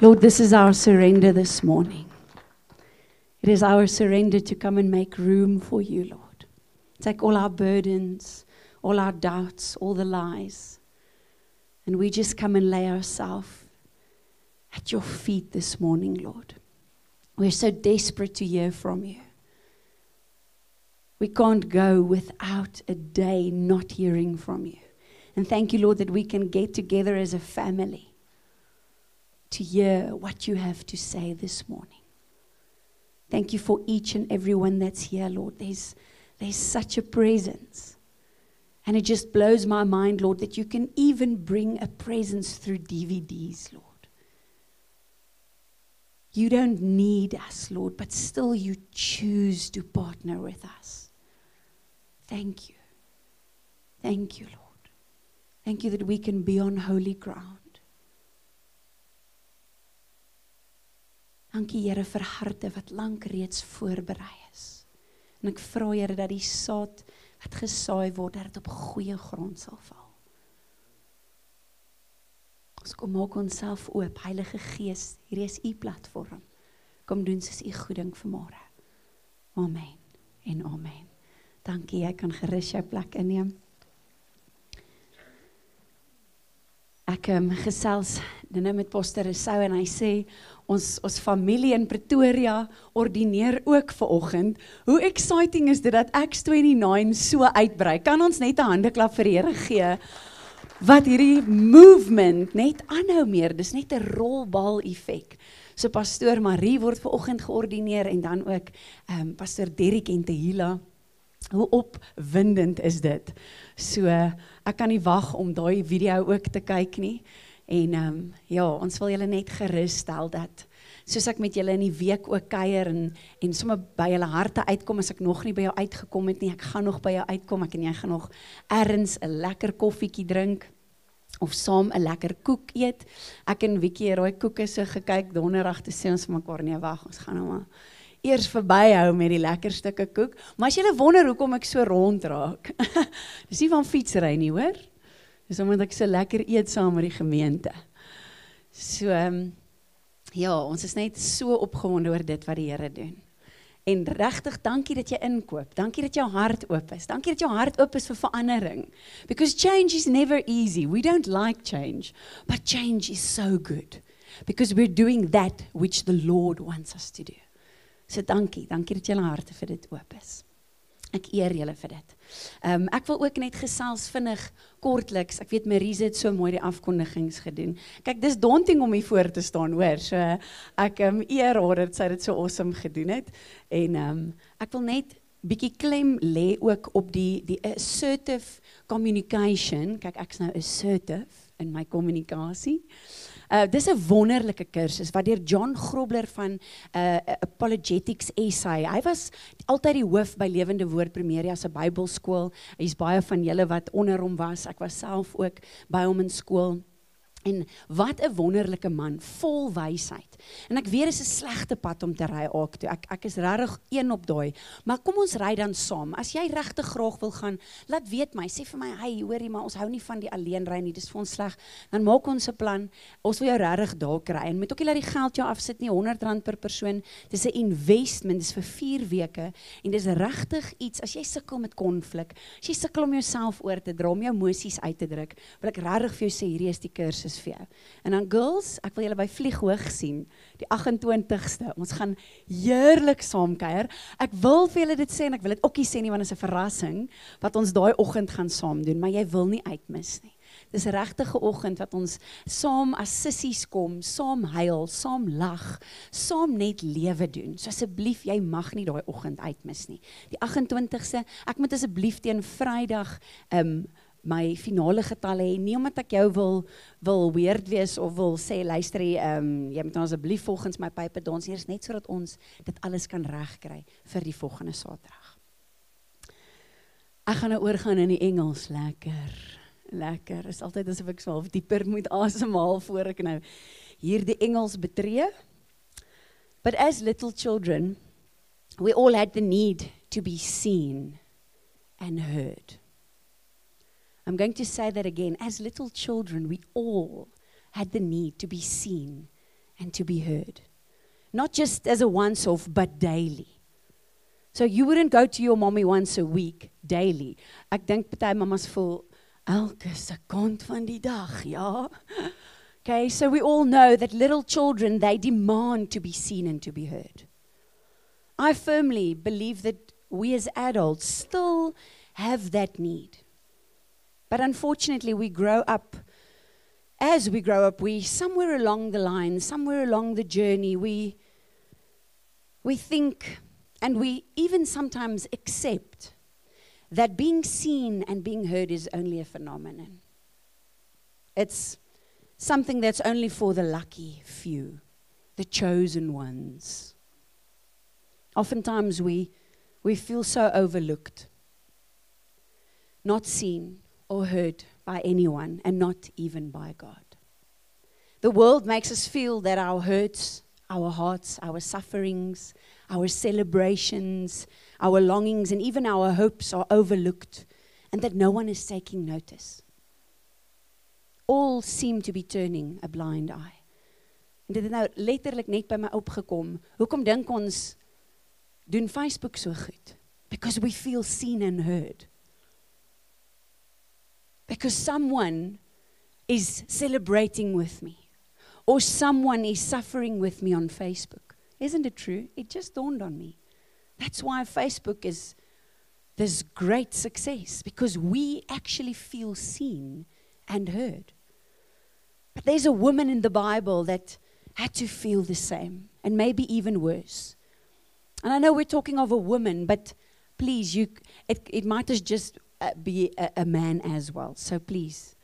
Lord, this is our surrender this morning. It is our surrender to come and make room for you, Lord. Take all our burdens, all our doubts, all the lies, and we just come and lay ourselves at your feet this morning, Lord. We're so desperate to hear from you. We can't go without a day not hearing from you. And thank you, Lord, that we can get together as a family to hear what you have to say this morning. Thank you for each and every one that's here, Lord. There's, there's such a presence. And it just blows my mind, Lord, that you can even bring a presence through DVDs, Lord. You don't need us, Lord, but still you choose to partner with us. Thank you. Thank you, Lord. Thank you that we can be on holy ground. Dankie Here vir harte wat lank reeds voorberei is. En ek vra Here dat die saad wat gesaai word, dat dit op goeie grond sal val. Ons kom maak onsself oop, Heilige Gees, hier is u platform. Kom doen soos u goeding vanmôre. Amen. En amen. Dankie, jy kan gerus jou plek inneem. Ek um, gesels nou met Pastor Rousseau en hy sê ons ons familie in Pretoria ordineer ook ver oggend. Hoe exciting is dit dat X29 so uitbrei? Kan ons net 'n handeklap vir die Here gee? Wat hierdie movement net aanhou meer. Dis net 'n rolbal effek. So pastoor Marie word ver oggend geordineer en dan ook ehm um, pastoor Derrick en Tehila. Hoe opwindend is dit? So ek kan nie wag om daai video ook te kyk nie. En ehm um, ja, ons wil julle net gerus stel dat soos ek met julle in die week ook kuier en en sommer by julle harte uitkom as ek nog nie by jou uitgekom het nie, ek gaan nog by jou uitkom. Ek en jy gaan nog ergens 'n lekker koffietjie drink of saam 'n lekker koek eet. Ek en Wiekie het daai koeke so gekyk donderdag te sê ons mekaar nee wag, ons gaan nou maar eers verbyhou met die lekker stukke koek. Maar as jy wonder hoekom ek so rondraak. Dis nie van fietsry nie, hoor? Dis omdat ek so lekker eet saam met die gemeente. So um, ja, ons is net so opgewonde oor dit wat die Here doen. En regtig dankie dat jy inkoop. Dankie dat jou hart oop is. Dankie dat jou hart oop is vir verandering. Because change is never easy. We don't like change, but change is so good. Because we're doing that which the Lord wants us to do. So dankie, dankie dat julle harte vir dit oop is. Ek eer julle vir dit. Ehm um, ek wil ook net gesels vinnig kortliks. Ek weet Marise het so mooi die afkondigings gedoen. Kyk, dis daunting om hier voor te staan, hoor. So ek ehm um, eer haar dat sy dit so awesome gedoen het. En ehm um, ek wil net bietjie klem lê ook op die die assertive communication. Kyk, ek's nou assertive in my kommunikasie. Uh dis 'n wonderlike kursus wat deur John Grobler van uh Apologetics SA. Hy was altyd die hoof by Lewende Woord Primeria se Bybelskool. Hy's baie van julle wat onder hom was. Ek was self ook by hom in skool. En wat 'n wonderlike man, vol wysheid. En ek weet dit is 'n slegte pad om te ry ook toe. Ek ek is regtig een op daai. Maar kom ons ry dan saam. As jy regtig graag wil gaan, laat weet my. Sê vir my, "Hey, hoorie, maar ons hou nie van die alleen ry nie. Dis vir ons sleg." Dan maak ons 'n plan. Ons wil jou regtig daar kry. En met ook nie laat die geld jou afsit nie, R100 per persoon. Dis 'n investment. Dis vir 4 weke en dis regtig iets as jy sukkel met konflik, as jy sukkel om jouself oor te dra, om jou emosies uit te druk, wil ek regtig vir jou sê hierdie is die kursus vir jou. En dan girls, ek wil julle by Vlieghoog sien, die 28ste. Ons gaan heerlik saam kuier. Ek wil vir julle dit sê en ek wil dit ook nie sê nie want dit is 'n verrassing wat ons daai oggend gaan saam doen, maar jy wil nie uitmis nie. Dis 'n regtige oggend wat ons saam as sissies kom, saam huil, saam lag, saam net lewe doen. So asseblief, jy mag nie daai oggend uitmis nie. Die 28ste, ek moet asseblief teen Vrydag um my finale getalle hê nie omdat ek jou wil wil weird wees of wil sê luister ehm um, jy moet asseblief volgens my pype dans hier is net sodat ons dit alles kan regkry vir die volgende Saterdag. Ek gaan nou oorgaan in die Engels lekker. Lekker. Is altyd asof ek so half dieper moet asemhaal voor ek nou hier die Engels betree. But as little children we all had the need to be seen and heard. I'm going to say that again. As little children, we all had the need to be seen and to be heard. Not just as a once off, but daily. So you wouldn't go to your mommy once a week, daily. Ek dink party mamas voel elke sekond van die dag, ja. Okay, so we all know that little children they demand to be seen and to be heard. I firmly believe that we as adults still have that need. But unfortunately, we grow up. As we grow up, we somewhere along the line, somewhere along the journey, we we think and we even sometimes accept that being seen and being heard is only a phenomenon. It's something that's only for the lucky few, the chosen ones. Oftentimes we, we feel so overlooked, not seen or heard by anyone, and not even by God. The world makes us feel that our hurts, our hearts, our sufferings, our celebrations, our longings, and even our hopes are overlooked, and that no one is taking notice. All seem to be turning a blind eye. En dit het nou letterlik net by my opgekom. Hoekom dink ons doen Facebook so goed? Because we feel seen and heard. Because someone is celebrating with me or someone is suffering with me on Facebook. Isn't it true? It just dawned on me. That's why Facebook is this great success because we actually feel seen and heard. But there's a woman in the Bible that had to feel the same and maybe even worse. And I know we're talking of a woman, but please, you, it, it might just uh, be a, a, man as well. So please,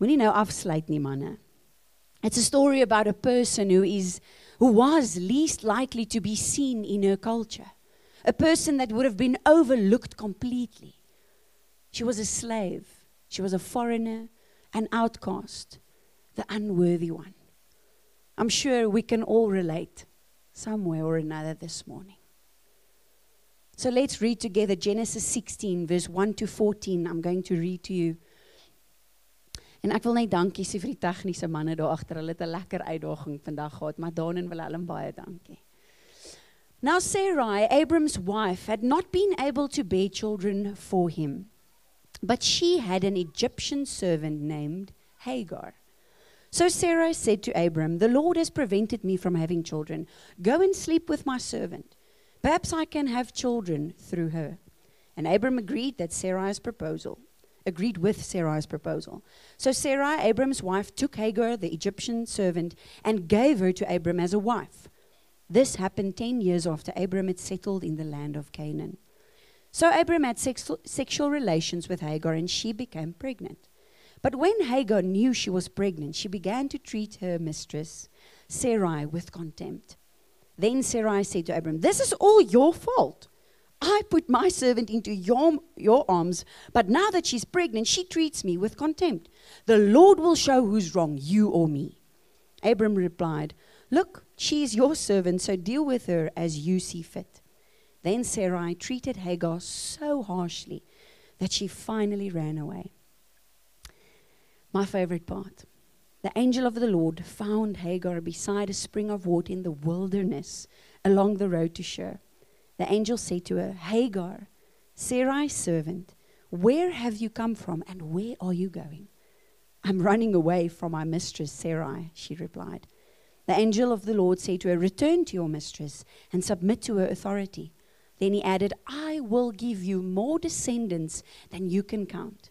moenie nou afsluit nie manne. It's a story about a person who is who was least likely to be seen in her culture, a person that would have been overlooked completely. She was a slave, she was a foreigner, an outcast, the unworthy one. I'm sure we can all relate somewhere or another this morning. So let's read together Genesis 16, verse 1 to 14. I'm going to read to you En ek wil net dankie sê vir die tegniese manne daar agter. Hulle het 'n lekker uitdaging vandag gehad, maar wil hulle baie dankie. Now Sarai, Abram's wife, had not been able to bear children for him, but she had an Egyptian servant named Hagar. So Sarai said to Abram, The Lord has prevented me from having children. Go and sleep with my servant. Perhaps I can have children through her. And Abram agreed that Sarai's proposal agreed with Sarai's proposal. So Sarai, Abram's wife, took Hagar, the Egyptian servant, and gave her to Abram as a wife. This happened 10 years after Abram had settled in the land of Canaan. So Abram had sex- sexual relations with Hagar, and she became pregnant. But when Hagar knew she was pregnant, she began to treat her mistress, Sarai, with contempt. Then Sarai said to Abram, This is all your fault. I put my servant into your, your arms, but now that she's pregnant, she treats me with contempt. The Lord will show who's wrong, you or me. Abram replied, Look, she is your servant, so deal with her as you see fit. Then Sarai treated Hagar so harshly that she finally ran away. My favorite part. The angel of the Lord found Hagar beside a spring of water in the wilderness along the road to Shur the angel said to her, Hagar, Sarai's servant, where have you come from and where are you going? I'm running away from my mistress, Sarai, she replied. The angel of the Lord said to her, Return to your mistress and submit to her authority. Then he added, I will give you more descendants than you can count.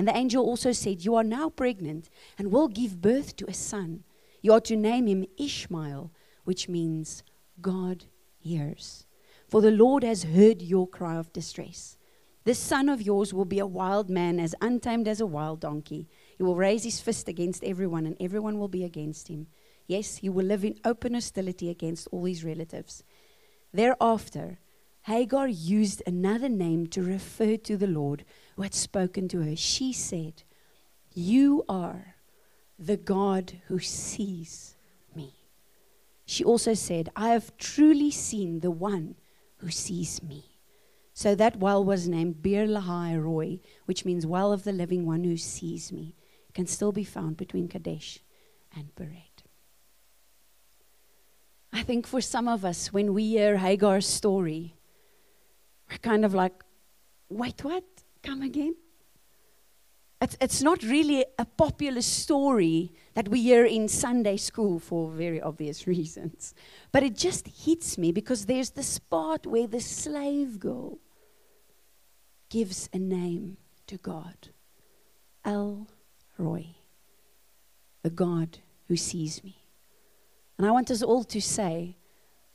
And the angel also said, You are now pregnant and will give birth to a son. You are to name him Ishmael, which means God hears. For the Lord has heard your cry of distress. This son of yours will be a wild man, as untamed as a wild donkey. He will raise his fist against everyone, and everyone will be against him. Yes, he will live in open hostility against all his relatives. Thereafter, Hagar used another name to refer to the Lord who had spoken to her. She said, You are the God who sees me. She also said, I have truly seen the one who sees me. So that well was named Beer Lahai Roi, which means well of the living one who sees me. It can still be found between Kadesh and Bered. I think for some of us, when we hear Hagar's story, we're kind of like, wait, what? Come again? It's, it's not really a popular story that we hear in Sunday school for very obvious reasons. But it just hits me because there's this part where the slave girl gives a name to God El Roi, the God who sees me. And I want us all to say,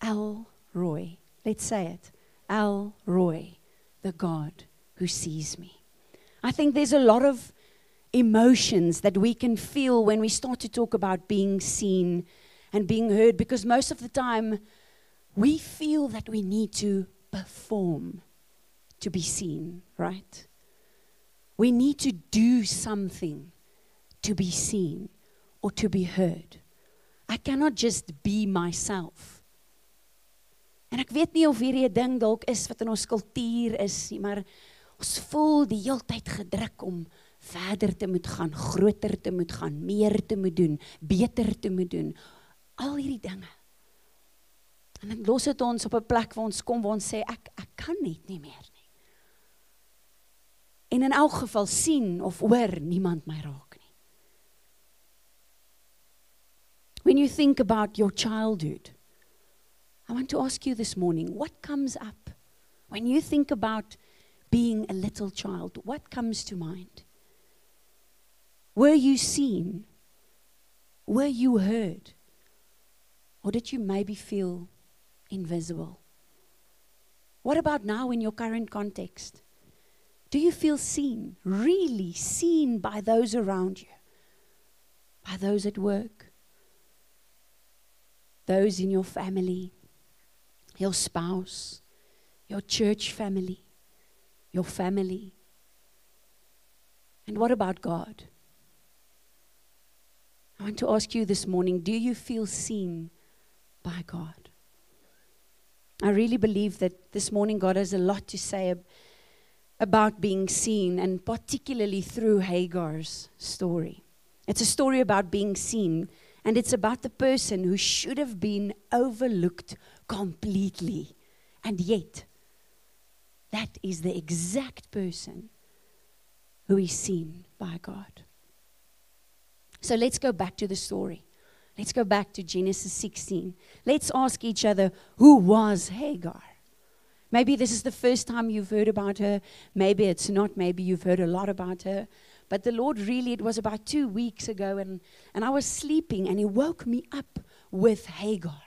El Roi. Let's say it. El Roi, the God who sees me. I think there's a lot of emotions that we can feel when we start to talk about being seen and being heard because most of the time we feel that we need to perform to be seen, right? We need to do something to be seen or to be heard. I cannot just be myself. En ek weet nie of hierdie 'n ding dalk is wat in ons kultuur is nie, maar ons voel die heeltyd gedruk om verder te moet gaan, groter te moet gaan, meer te moet doen, beter te moet doen. Al hierdie dinge. En dan los dit ons op 'n plek waar ons kom waar ons sê ek ek kan net nie meer nie. En in elk geval sien of hoor niemand my raak nie. When you think about your childhood, I want to ask you this morning, what comes up when you think about being a little child? What comes to mind? Were you seen? Were you heard? Or did you maybe feel invisible? What about now in your current context? Do you feel seen, really seen by those around you, by those at work, those in your family, your spouse, your church family, your family? And what about God? I want to ask you this morning do you feel seen by God? I really believe that this morning God has a lot to say ab- about being seen, and particularly through Hagar's story. It's a story about being seen, and it's about the person who should have been overlooked completely. And yet, that is the exact person who is seen by God. So let's go back to the story. Let's go back to Genesis 16. Let's ask each other who was Hagar? Maybe this is the first time you've heard about her. Maybe it's not. Maybe you've heard a lot about her. But the Lord really, it was about two weeks ago, and, and I was sleeping, and He woke me up with Hagar.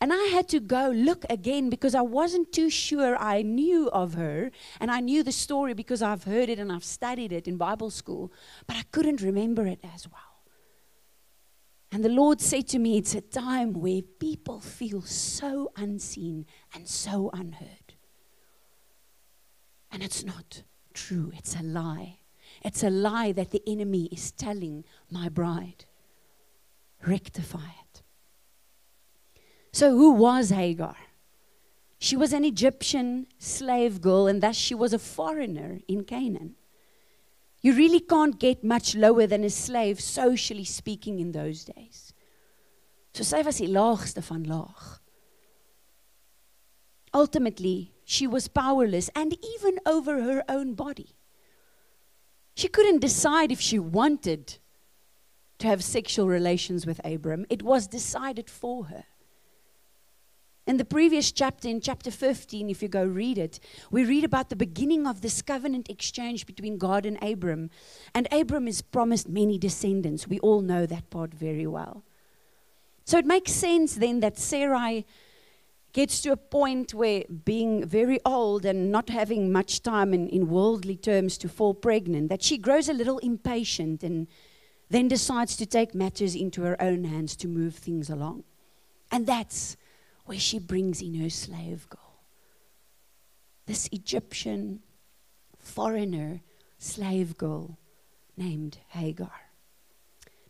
And I had to go look again because I wasn't too sure I knew of her. And I knew the story because I've heard it and I've studied it in Bible school, but I couldn't remember it as well. And the Lord said to me, It's a time where people feel so unseen and so unheard. And it's not true, it's a lie. It's a lie that the enemy is telling my bride. Rectify it. So, who was Hagar? She was an Egyptian slave girl, and thus she was a foreigner in Canaan. You really can't get much lower than a slave, socially speaking, in those days. So sy was die laagste van laag. Ultimately, she was powerless and even over her own body. She couldn't decide if she wanted to have sexual relations with Abram. It was decided for her. In the previous chapter, in chapter 15, if you go read it, we read about the beginning of this covenant exchange between God and Abram. And Abram is promised many descendants. We all know that part very well. So it makes sense then that Sarai gets to a point where being very old and not having much time in, in worldly terms to fall pregnant, that she grows a little impatient and then decides to take matters into her own hands to move things along. And that's where she brings in her slave girl. This Egyptian foreigner slave girl named Hagar.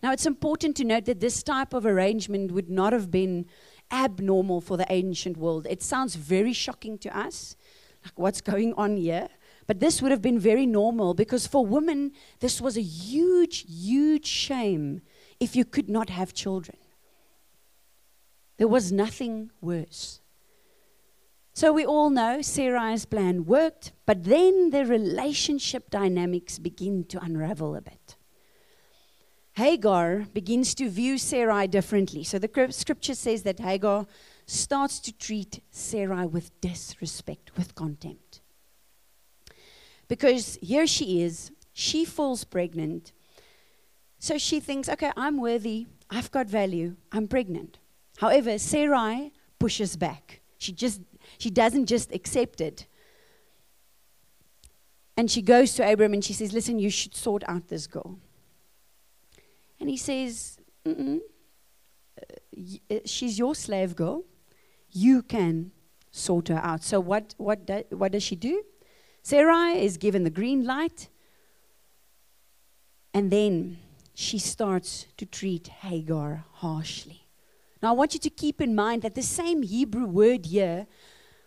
Now, it's important to note that this type of arrangement would not have been abnormal for the ancient world. It sounds very shocking to us, like what's going on here. But this would have been very normal because for women, this was a huge, huge shame if you could not have children. There was nothing worse. So we all know Sarai's plan worked, but then the relationship dynamics begin to unravel a bit. Hagar begins to view Sarai differently. So the scripture says that Hagar starts to treat Sarai with disrespect, with contempt. Because here she is, she falls pregnant. So she thinks, okay, I'm worthy, I've got value, I'm pregnant. However, Sarai pushes back. She just she doesn't just accept it. And she goes to Abram and she says, Listen, you should sort out this girl. And he says, uh, uh, She's your slave girl. You can sort her out. So, what, what, do, what does she do? Sarai is given the green light. And then she starts to treat Hagar harshly. Now, I want you to keep in mind that the same Hebrew word here,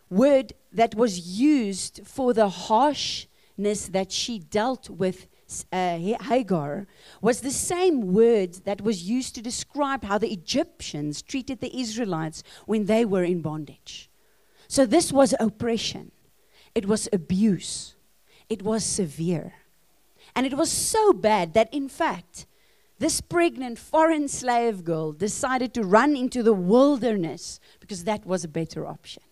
word that was used for the harshness that she dealt with uh, Hagar, was the same word that was used to describe how the Egyptians treated the Israelites when they were in bondage. So, this was oppression, it was abuse, it was severe. And it was so bad that, in fact, this pregnant foreign slave girl decided to run into the wilderness because that was a better option.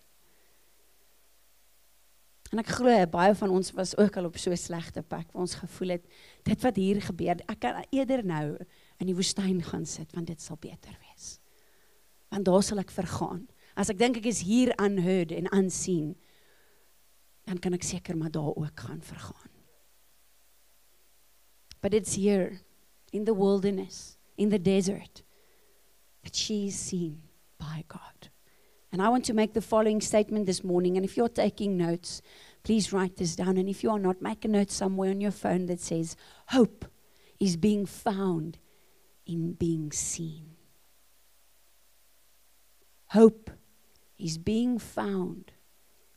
En ek glo baie van ons was ook al op so 'n slegte plek waar ons gevoel het dit wat hier gebeur, ek kan eerder nou in die woestyn gaan sit want dit sal beter wees. Want daar sal ek vergaan. As ek dink ek is hier unheard en unseen, dan kan ek seker maar daar ook gaan vergaan. But it's here in the wilderness, in the desert, that she is seen by God. And I want to make the following statement this morning. And if you're taking notes, please write this down. And if you are not, make a note somewhere on your phone that says, Hope is being found in being seen. Hope is being found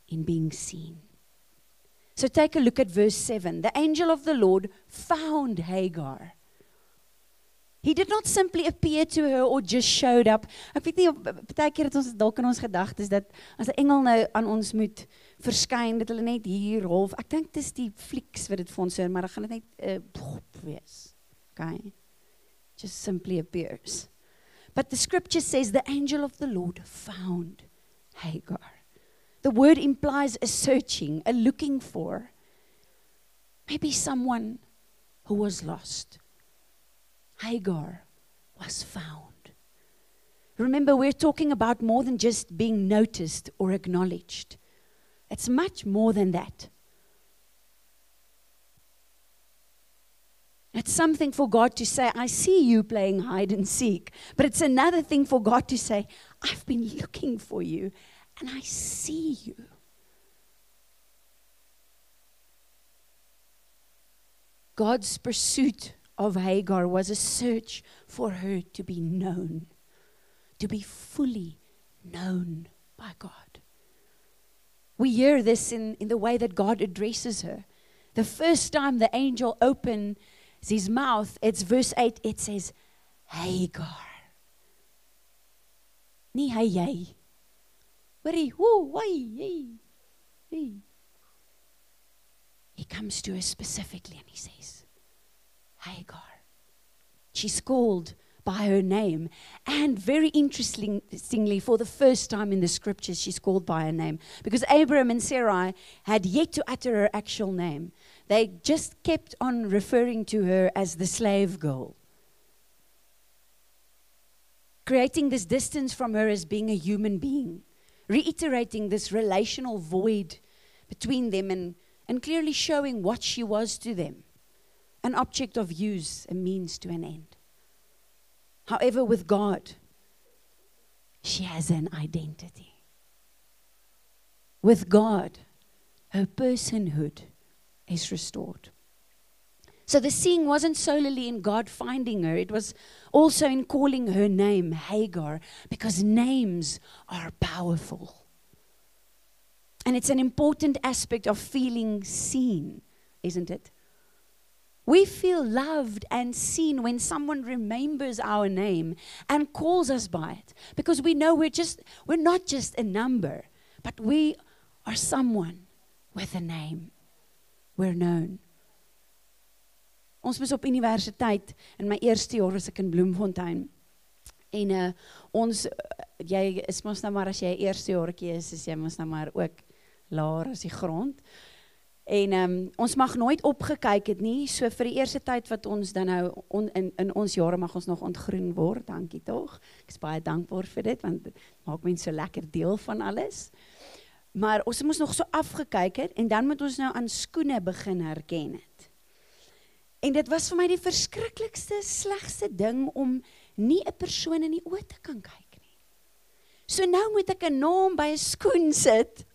in being seen. So take a look at verse 7. The angel of the Lord found Hagar He did not simply appear to her or just showed up. Ek weet nie baie keer het ons dalk in ons gedagtes dat as 'n engel nou aan ons moet verskyn, dat hulle net hier half. Ek dink dis die flieks wat dit vir ons sê, maar dan gaan dit net uh, wees. Okay. Just simply appears. But the scripture says the angel of the Lord found Hagar. The word implies a searching, a looking for. Maybe someone who was lost. Hagar was found. Remember, we're talking about more than just being noticed or acknowledged, it's much more than that. It's something for God to say, I see you playing hide and seek. But it's another thing for God to say, I've been looking for you and I see you. God's pursuit of Hagar was a search for her to be known, to be fully known by God. We hear this in, in the way that God addresses her. The first time the angel opens his mouth, it's verse 8, it says, Hagar. Nie hy jy. He comes to her specifically and he says, Hagar. She's called by her name. And very interestingly, for the first time in the scriptures, she's called by her name. Because Abraham and Sarai had yet to utter her actual name. They just kept on referring to her as the slave girl. Creating this distance from her as being a human being, reiterating this relational void between them, and, and clearly showing what she was to them an object of use, a means to an end. However, with God, she has an identity. With God, her personhood is restored. So the seeing wasn't solely in God finding her, it was also in calling her name Hagar, because names are powerful. And it's an important aspect of feeling seen, isn't it? We feel loved and seen when someone remembers our name and calls us by it because we know we're just we're not just a number, but we are someone with a name. We're known. Ons was op universiteit in my eerste jaar was ek in Bloemfontein. En uh ons jy is mos nou maar as jy eerste jaartjie is, is jy mos nou maar ook laer as die grond. En um, ons mag nooit opgekyk het nie. So vir die eerste tyd wat ons dan nou on, in in ons jare mag ons nog ontgroen word. Dankie tog. Ek is baie dankbaar vir dit want dit maak mense so lekker deel van alles. Maar ons moes nog so afgekyk het en dan moet ons nou aan skoene begin herken het. En dit was vir my die verskriklikste slegste ding om nie 'n persoon in die oë te kan kyk nie. So nou moet ek 'n naam by 'n skoen sit.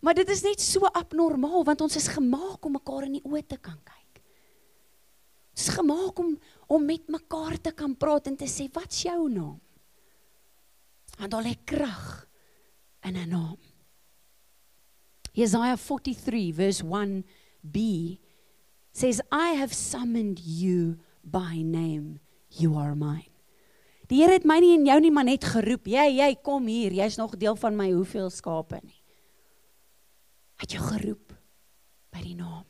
Maar dit is net so abnormaal want ons is gemaak om mekaar in die oë te kan kyk. Ons is gemaak om om met mekaar te kan praat en te sê wat's jou naam? Want daar lê krag in 'n naam. Jesaja 43 verse 1b says I have summoned you by name you are mine. Die Here het my nie en jou nie maar net geroep. Jy jy kom hier. Jy's nog deel van my hoeveel skape nie. Het jou geroep by die naam.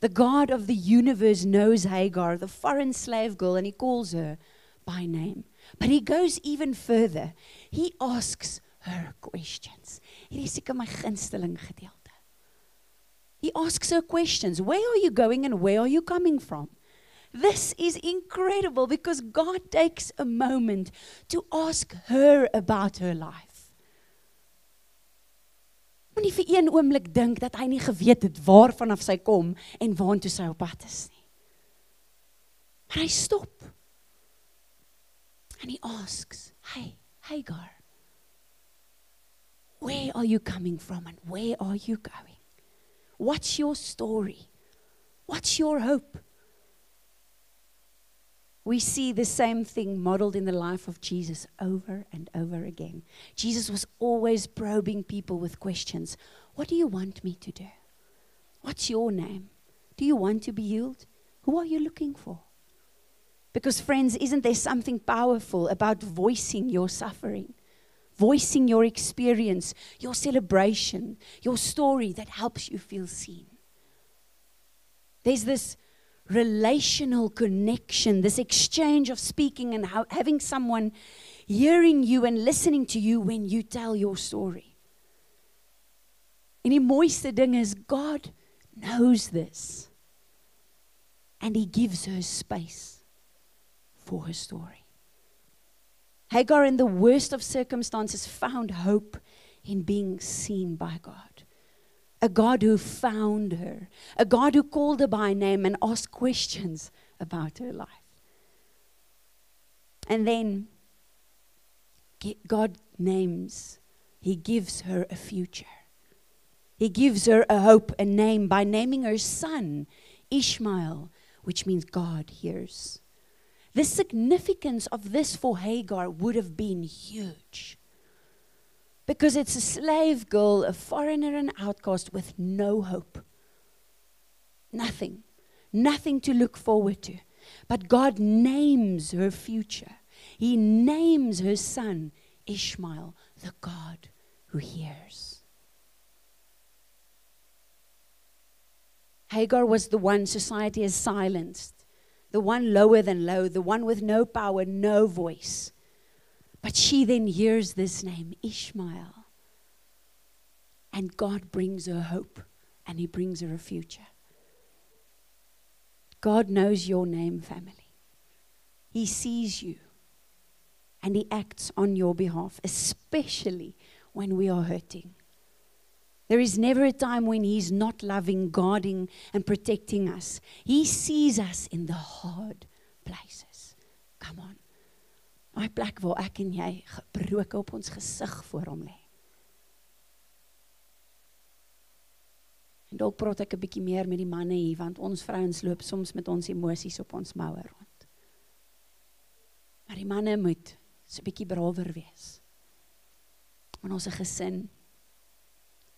The God of the universe knows Hagar, the foreign slave girl and he calls her by name. But he goes even further. He asks her questions. Hierdie is seker my gunsteling gedeelte. He asks her questions. Where are you going and where are you coming from? This is incredible because God takes a moment to ask her about her life. Moenie vir een oomblik dink dat hy nie geweet het waarvan af sy kom en waartoe sy op pad is nie. Maar hy stop. And he asks, "Hey, Hagar, where are you coming from and where are you going?" What's your story? What's your hope? We see the same thing modeled in the life of Jesus over and over again. Jesus was always probing people with questions What do you want me to do? What's your name? Do you want to be healed? Who are you looking for? Because, friends, isn't there something powerful about voicing your suffering? voicing your experience, your celebration, your story that helps you feel seen. There's this relational connection, this exchange of speaking and how, having someone hearing you and listening to you when you tell your story. En die mooiste ding is God knows this. And he gives her space for her story. Hagar, in the worst of circumstances, found hope in being seen by God. A God who found her, a God who called her by name and asked questions about her life. And then God names, He gives her a future. He gives her a hope, a name by naming her son Ishmael, which means God hears. The significance of this for Hagar would have been huge. Because it's a slave girl, a foreigner, an outcast with no hope. Nothing. Nothing to look forward to. But God names her future. He names her son Ishmael, the God who hears. Hagar was the one society has silenced the one lower than low, the one with no power, no voice. But she then hears this name, Ishmael. And God brings her hope and He brings her a future. God knows your name, family. He sees you and He acts on your behalf, especially when we are hurting. There is never a time when He's not loving, guarding, and protecting us. He sees us in the hard places. Come on. My plek waar ek en jy gebroke op ons gesig voor hom lê. En dalk praat ek 'n bietjie meer met die manne hier want ons vrouens loop soms met ons emosies op ons moue rond. Maar die manne moet so 'n bietjie brawer wees. Want ons 'n gesin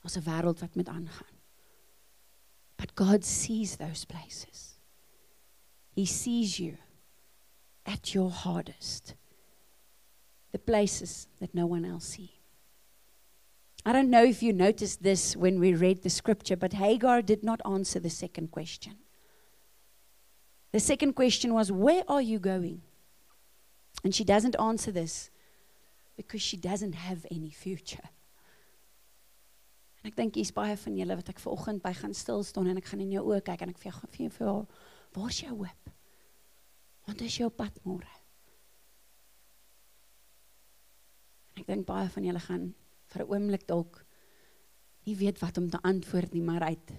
Ons 'n wêreld wat met aangaan. But God sees those places. He sees you at your hardest, the places that no one else sees. I don't know if you noticed this when we read the scripture, but Hagar did not answer the second question. The second question was, Where are you going? And she doesn't answer this because she doesn't have any future. En ek dink hier's baie van julle wat ek vanoggend by gaan stil staan en ek gaan in jou oë kyk en ek vir jou vir jou vir waar's jou hoop? Want is jou pad môre? Ek dink baie van julle gaan vir 'n oomblik dalk nie weet wat om te antwoord nie, maar uit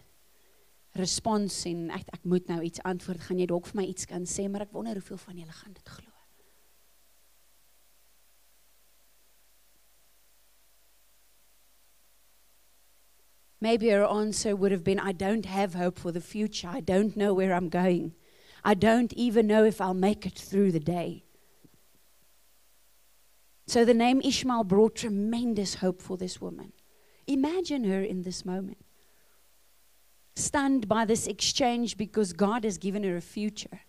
respons en ek ek moet nou iets antwoord, gaan jy dalk vir my iets kan sê, maar ek wonder hoeveel van julle gaan dit glo. Maybe her answer would have been I don't have hope for the future. I don't know where I'm going. I don't even know if I'll make it through the day. So the name Ishmael brought tremendous hope for this woman. Imagine her in this moment, stunned by this exchange because God has given her a future.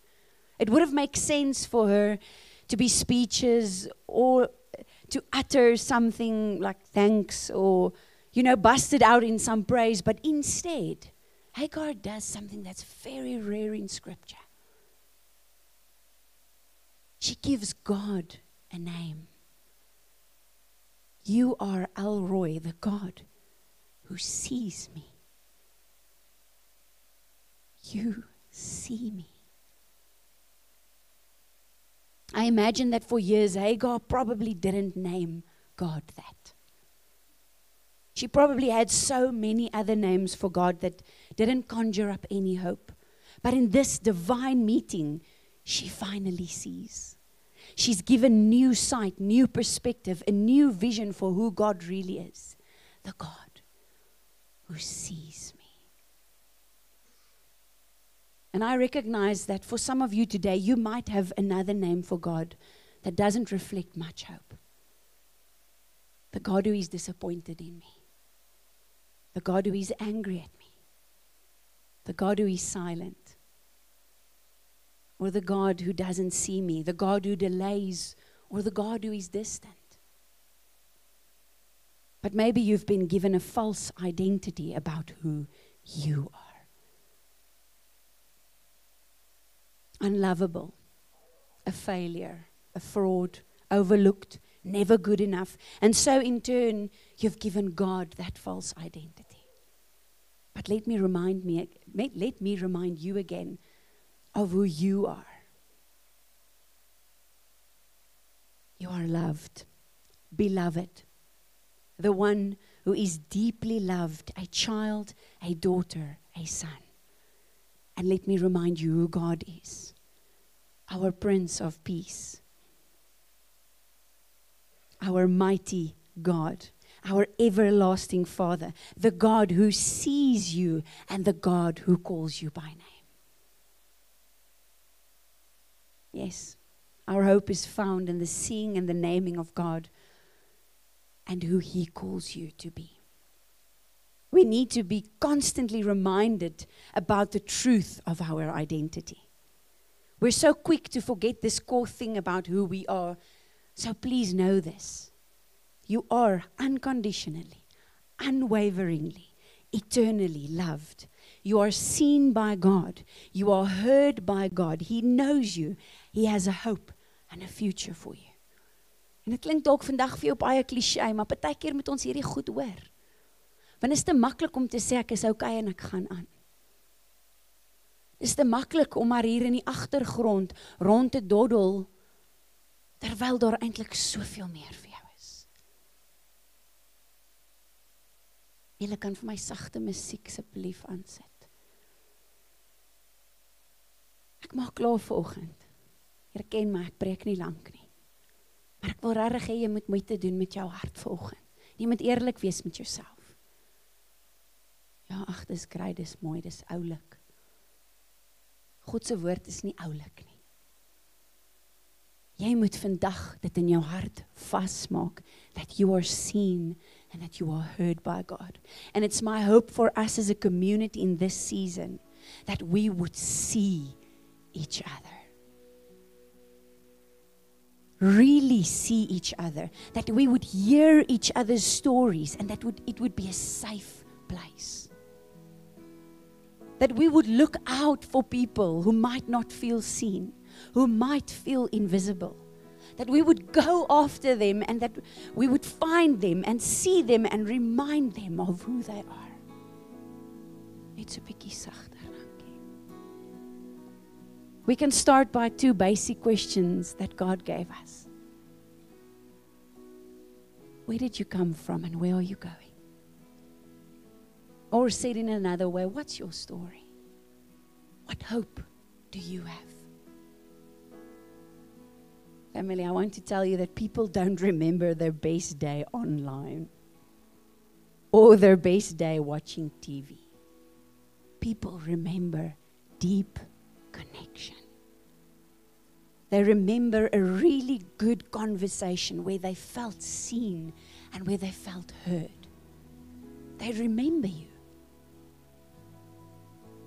It would have made sense for her to be speeches or to utter something like thanks or, you know, busted out in some praise, but instead, Hagar does something that's very rare in Scripture. She gives God a name. You are El Roi, the God who sees me. You see me. I imagine that for years Hagar probably didn't name God that. She probably had so many other names for God that didn't conjure up any hope. But in this divine meeting, she finally sees. She's given new sight, new perspective, a new vision for who God really is the God who sees me. And I recognize that for some of you today, you might have another name for God that doesn't reflect much hope. The God who is disappointed in me, the God who is angry at me, the God who is silent or the God who doesn't see me, the God who delays, or the God who is distant. But maybe you've been given a false identity about who you are unlovable, a failure, a fraud, overlooked, never good enough. And so, in turn, you've given God that false identity. But let me remind me, let me remind you again of who you are. You are loved, beloved, the one who is deeply loved, a child, a daughter, a son. And let me remind you who God is our Prince of Peace, our mighty God, our everlasting Father, the God who sees you and the God who calls you by name. Yes, our hope is found in the seeing and the naming of God and who He calls you to be. We need to be constantly reminded about the truth of our identity. We're so quick to forget this core thing about who we are. So please know this. You are unconditionally, unwaveringly, eternally loved. You are seen by God. You are heard by God. He knows you. He has a hope and a future for you. En dit klink dalk vandag vir jou baie klisjé, maar partykeer moet ons hierdie goed hoor. Want dit is te maklik om te sê ek is okay en ek gaan aan. Dit is te maklik om maar hier in die agtergrond rond te doddel terwyl daar eintlik soveel meer vir jou is. Jy kan vir my sagte musiek asseblief aansit. Ek maak klaar vir oggend. Here ken my, ek preek nie lank nie. Maar ek wil regtig hê jy moet moeite doen met jou hart vanoggend. Jy moet eerlik wees met jouself. Ja, ag, dis gry, dis mooi, dis oulik. God se woord is nie oulik nie. Jy moet vandag dit in jou hart vasmaak that you are seen and that you are heard by God. And it's my hope for us as a community in this season that we would see each other. Really see each other, that we would hear each other's stories and that would, it would be a safe place. That we would look out for people who might not feel seen, who might feel invisible. That we would go after them and that we would find them and see them and remind them of who they are. Net so bietjie sagter. We can start by two basic questions that God gave us. Where did you come from and where are you going? Or said in another way, what's your story? What hope do you have? Family, I want to tell you that people don't remember their best day online or their best day watching TV. People remember deep connection. They remember a really good conversation where they felt seen and where they felt heard. They remember you.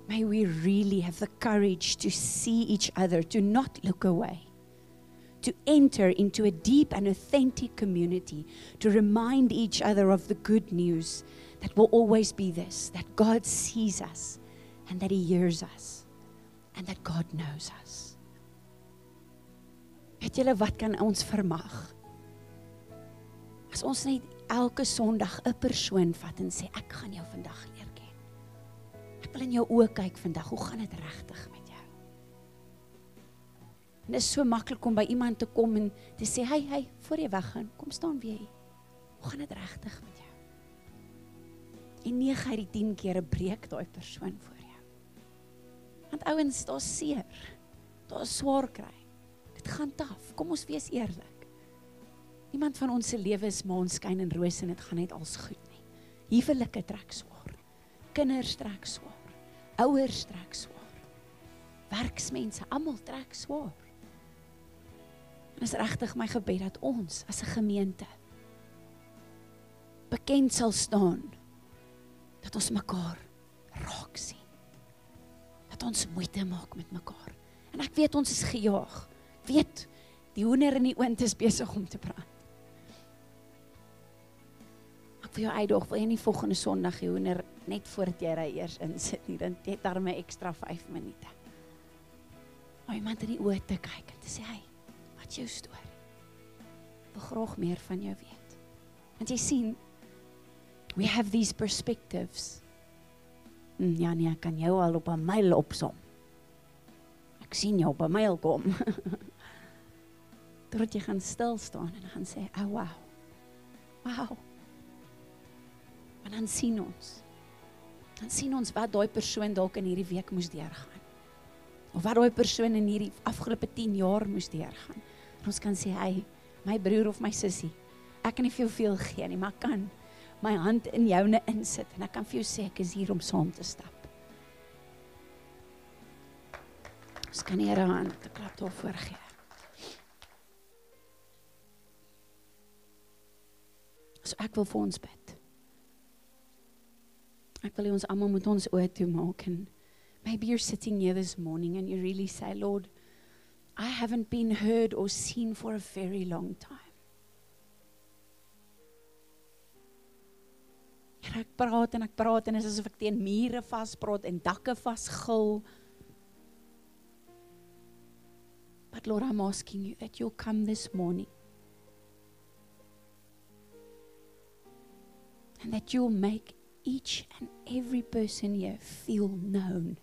May we really have the courage to see each other, to not look away, to enter into a deep and authentic community, to remind each other of the good news that will always be this that God sees us and that He hears us and that God knows us. Weet julle wat kan ons vermag? As ons net elke Sondag 'n persoon vat en sê ek gaan jou vandag leer ken. Ek wil in jou oë kyk vandag. Hoe gaan dit regtig met jou? En dit is so maklik om by iemand te kom en te sê, "Hey, hey, voor jy weggaan, kom staan weer hier. Hoe gaan dit regtig met jou?" En 9 uit die 10 kere breek daai persoon voor. Want ouens, daar's seer. Daar's swaar kry. Dit gaan taaf. Kom ons wees eerlik. Niemand van ons se lewe is maanskyn en rose en dit gaan net als goed nie. Huwelike trek swaar. Kinders trek swaar. Ouers trek swaar. Werksmense, almal trek swaar. En is regtig my gebed dat ons as 'n gemeente bekend sal staan dat ons mekaar raak sien. Dat ons moeite maak met mekaar. En ek weet ons is gejaag. Weet die hoender in die oond is besig om te brand. Ek wil jou uitdaag, wil jy nie volgende Sondag die hoender net voordat jy ry eers insit nie, dan het daar 'n ekstra 5 minute. Om iemand in die oë te kyk en te sê, "Hey, wat jou storie?" Ek wil graag meer van jou weet. Want jy sien, we have these perspectives. Ja, nee, ek kan jou al op 'n myl opsom. Ek sien jou op 'n myl kom. Totdat jy gaan stil staan en gaan sê, "Ag, oh, wow. Wow." En dan sien ons. Dan sien ons wat daai persoon dalk in hierdie week moes deurgaan. Of wat daai persoon in hierdie afgelope 10 jaar moes deurgaan. En ons kan sê, "Hey, my broer of my sussie, ek kan nie vir jou veel gee nie, maar kan my hand in joune insit en ek kan vir jou sê ek is hier om saam te stap." Ons kan hier aan te klap daarvoor gee. So ek wil vir ons bid. Ek wil hê ons almal moet ons oë toe maak en maybe you're sitting here this morning and you really say, Lord, I haven't been heard or seen for a very long time. Praat en ek praat en dit is asof ek teen mure vaspraat en dakke vasgil. But Lord, I'm asking you that you'll come this morning. And that you'll make each and every person here feel known,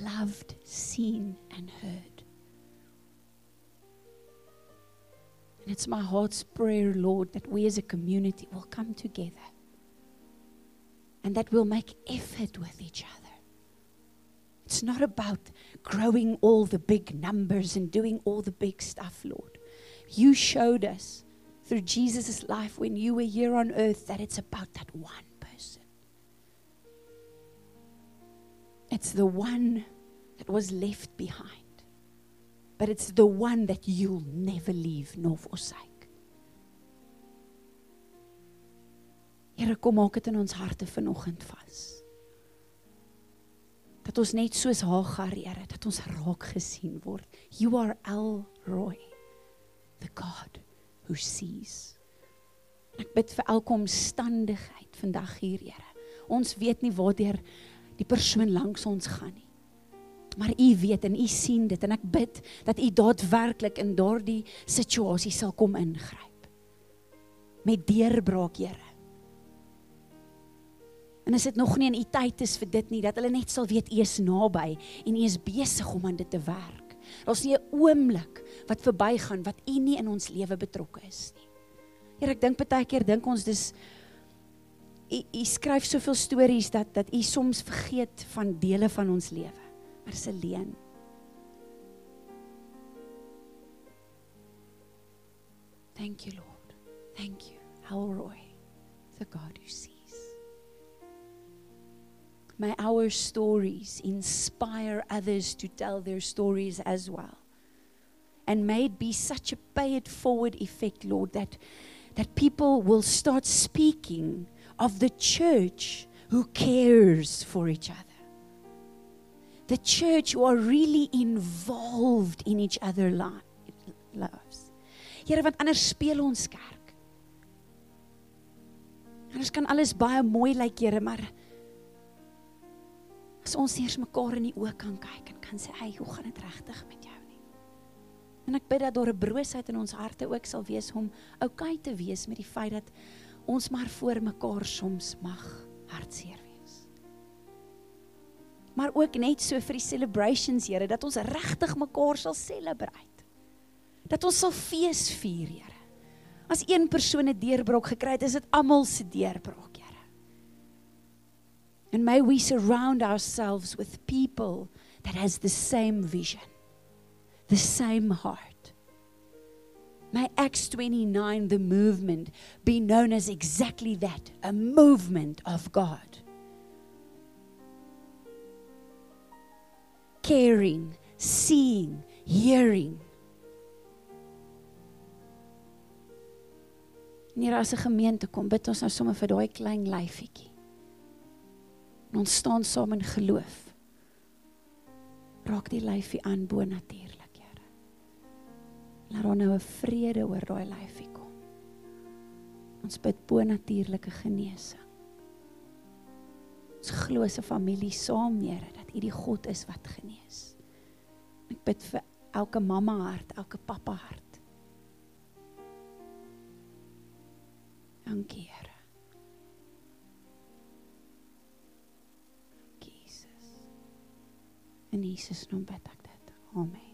loved, seen, and heard. And it's my heart's prayer, Lord, that we as a community will come together and that we'll make effort with each other. It's not about growing all the big numbers and doing all the big stuff, Lord. You showed us through Jesus' life when you were here on earth that it's about that one person. It's the one that was left behind. But it's the one that you'll never leave nor forsake. Here kom maak dit in ons harte vanoggend vas. Dat ons net soos Hagar, Here, dat ons raak gesien word. You are El Roy, the God who sees. Ek bid vir elke omstandigheid vandag hier, Here. Ons weet nie waartoe die persoon langs ons gaan nie. Maar u weet en u sien dit en ek bid dat u daadwerklik in daardie situasie sal kom ingryp. Met deurbraak, Here. En as dit nog nie in u tyd is vir dit nie, dat hulle net sal weet u is naby en u is besig om aan dit te werk. Daar's nie 'n oomblik wat verbygaan wat u nie in ons lewe betrokke is nie. Here, ek dink baie keer dink ons dis u, u skryf soveel stories dat dat u soms vergeet van dele van ons lewe. Maar dis 'n leuen. Thank you Lord. Thank you. Elroy, the God who sees. May our stories inspire others to tell their stories as well. And may it be such a pay it forward effect, Lord, that, that people will start speaking of the church who cares for each other. The church who are really involved in each other li- lives. Here want anders speel ons kerk. Anders kan alles baie mooi lyk, Here, maar as ons eers mekaar in die oë kan kyk en kan sê, "Ag, hoe gaan dit regtig met jou nie?" En ek bid dat daar 'n broosheid in ons harte ook sal wees om oukei okay te wees met die feit dat ons maar voor mekaar soms mag hartseer wees. Maar ook net so vir die celebrations, Here, dat ons regtig mekaar sal celebrate. Dat ons sal fees vier, Here. As een persoon 'n deurbraak gekry het, is dit almal se deurbraak, Here. And may we surround ourselves with people that has the same vision, the same heart. May Acts 29, the movement, be known as exactly that a movement of God. Caring, seeing, hearing. Nie as 'n gemeente kom bid ons nou sommer vir daai klein lyfietjie. En ons staan saam in geloof. Raak die lyfie aan bo natuurlik, Here. Laat daar nou 'n vrede oor daai lyfie kom. Ons bid bo natuurlike genesing. Ons glo se familie saam, Here, dat U die God is wat genees. Ek bid vir elke mamma hart, elke pappa hart. Dankie, Here. Jesus. Naam bid ek dit. Amen. En amen.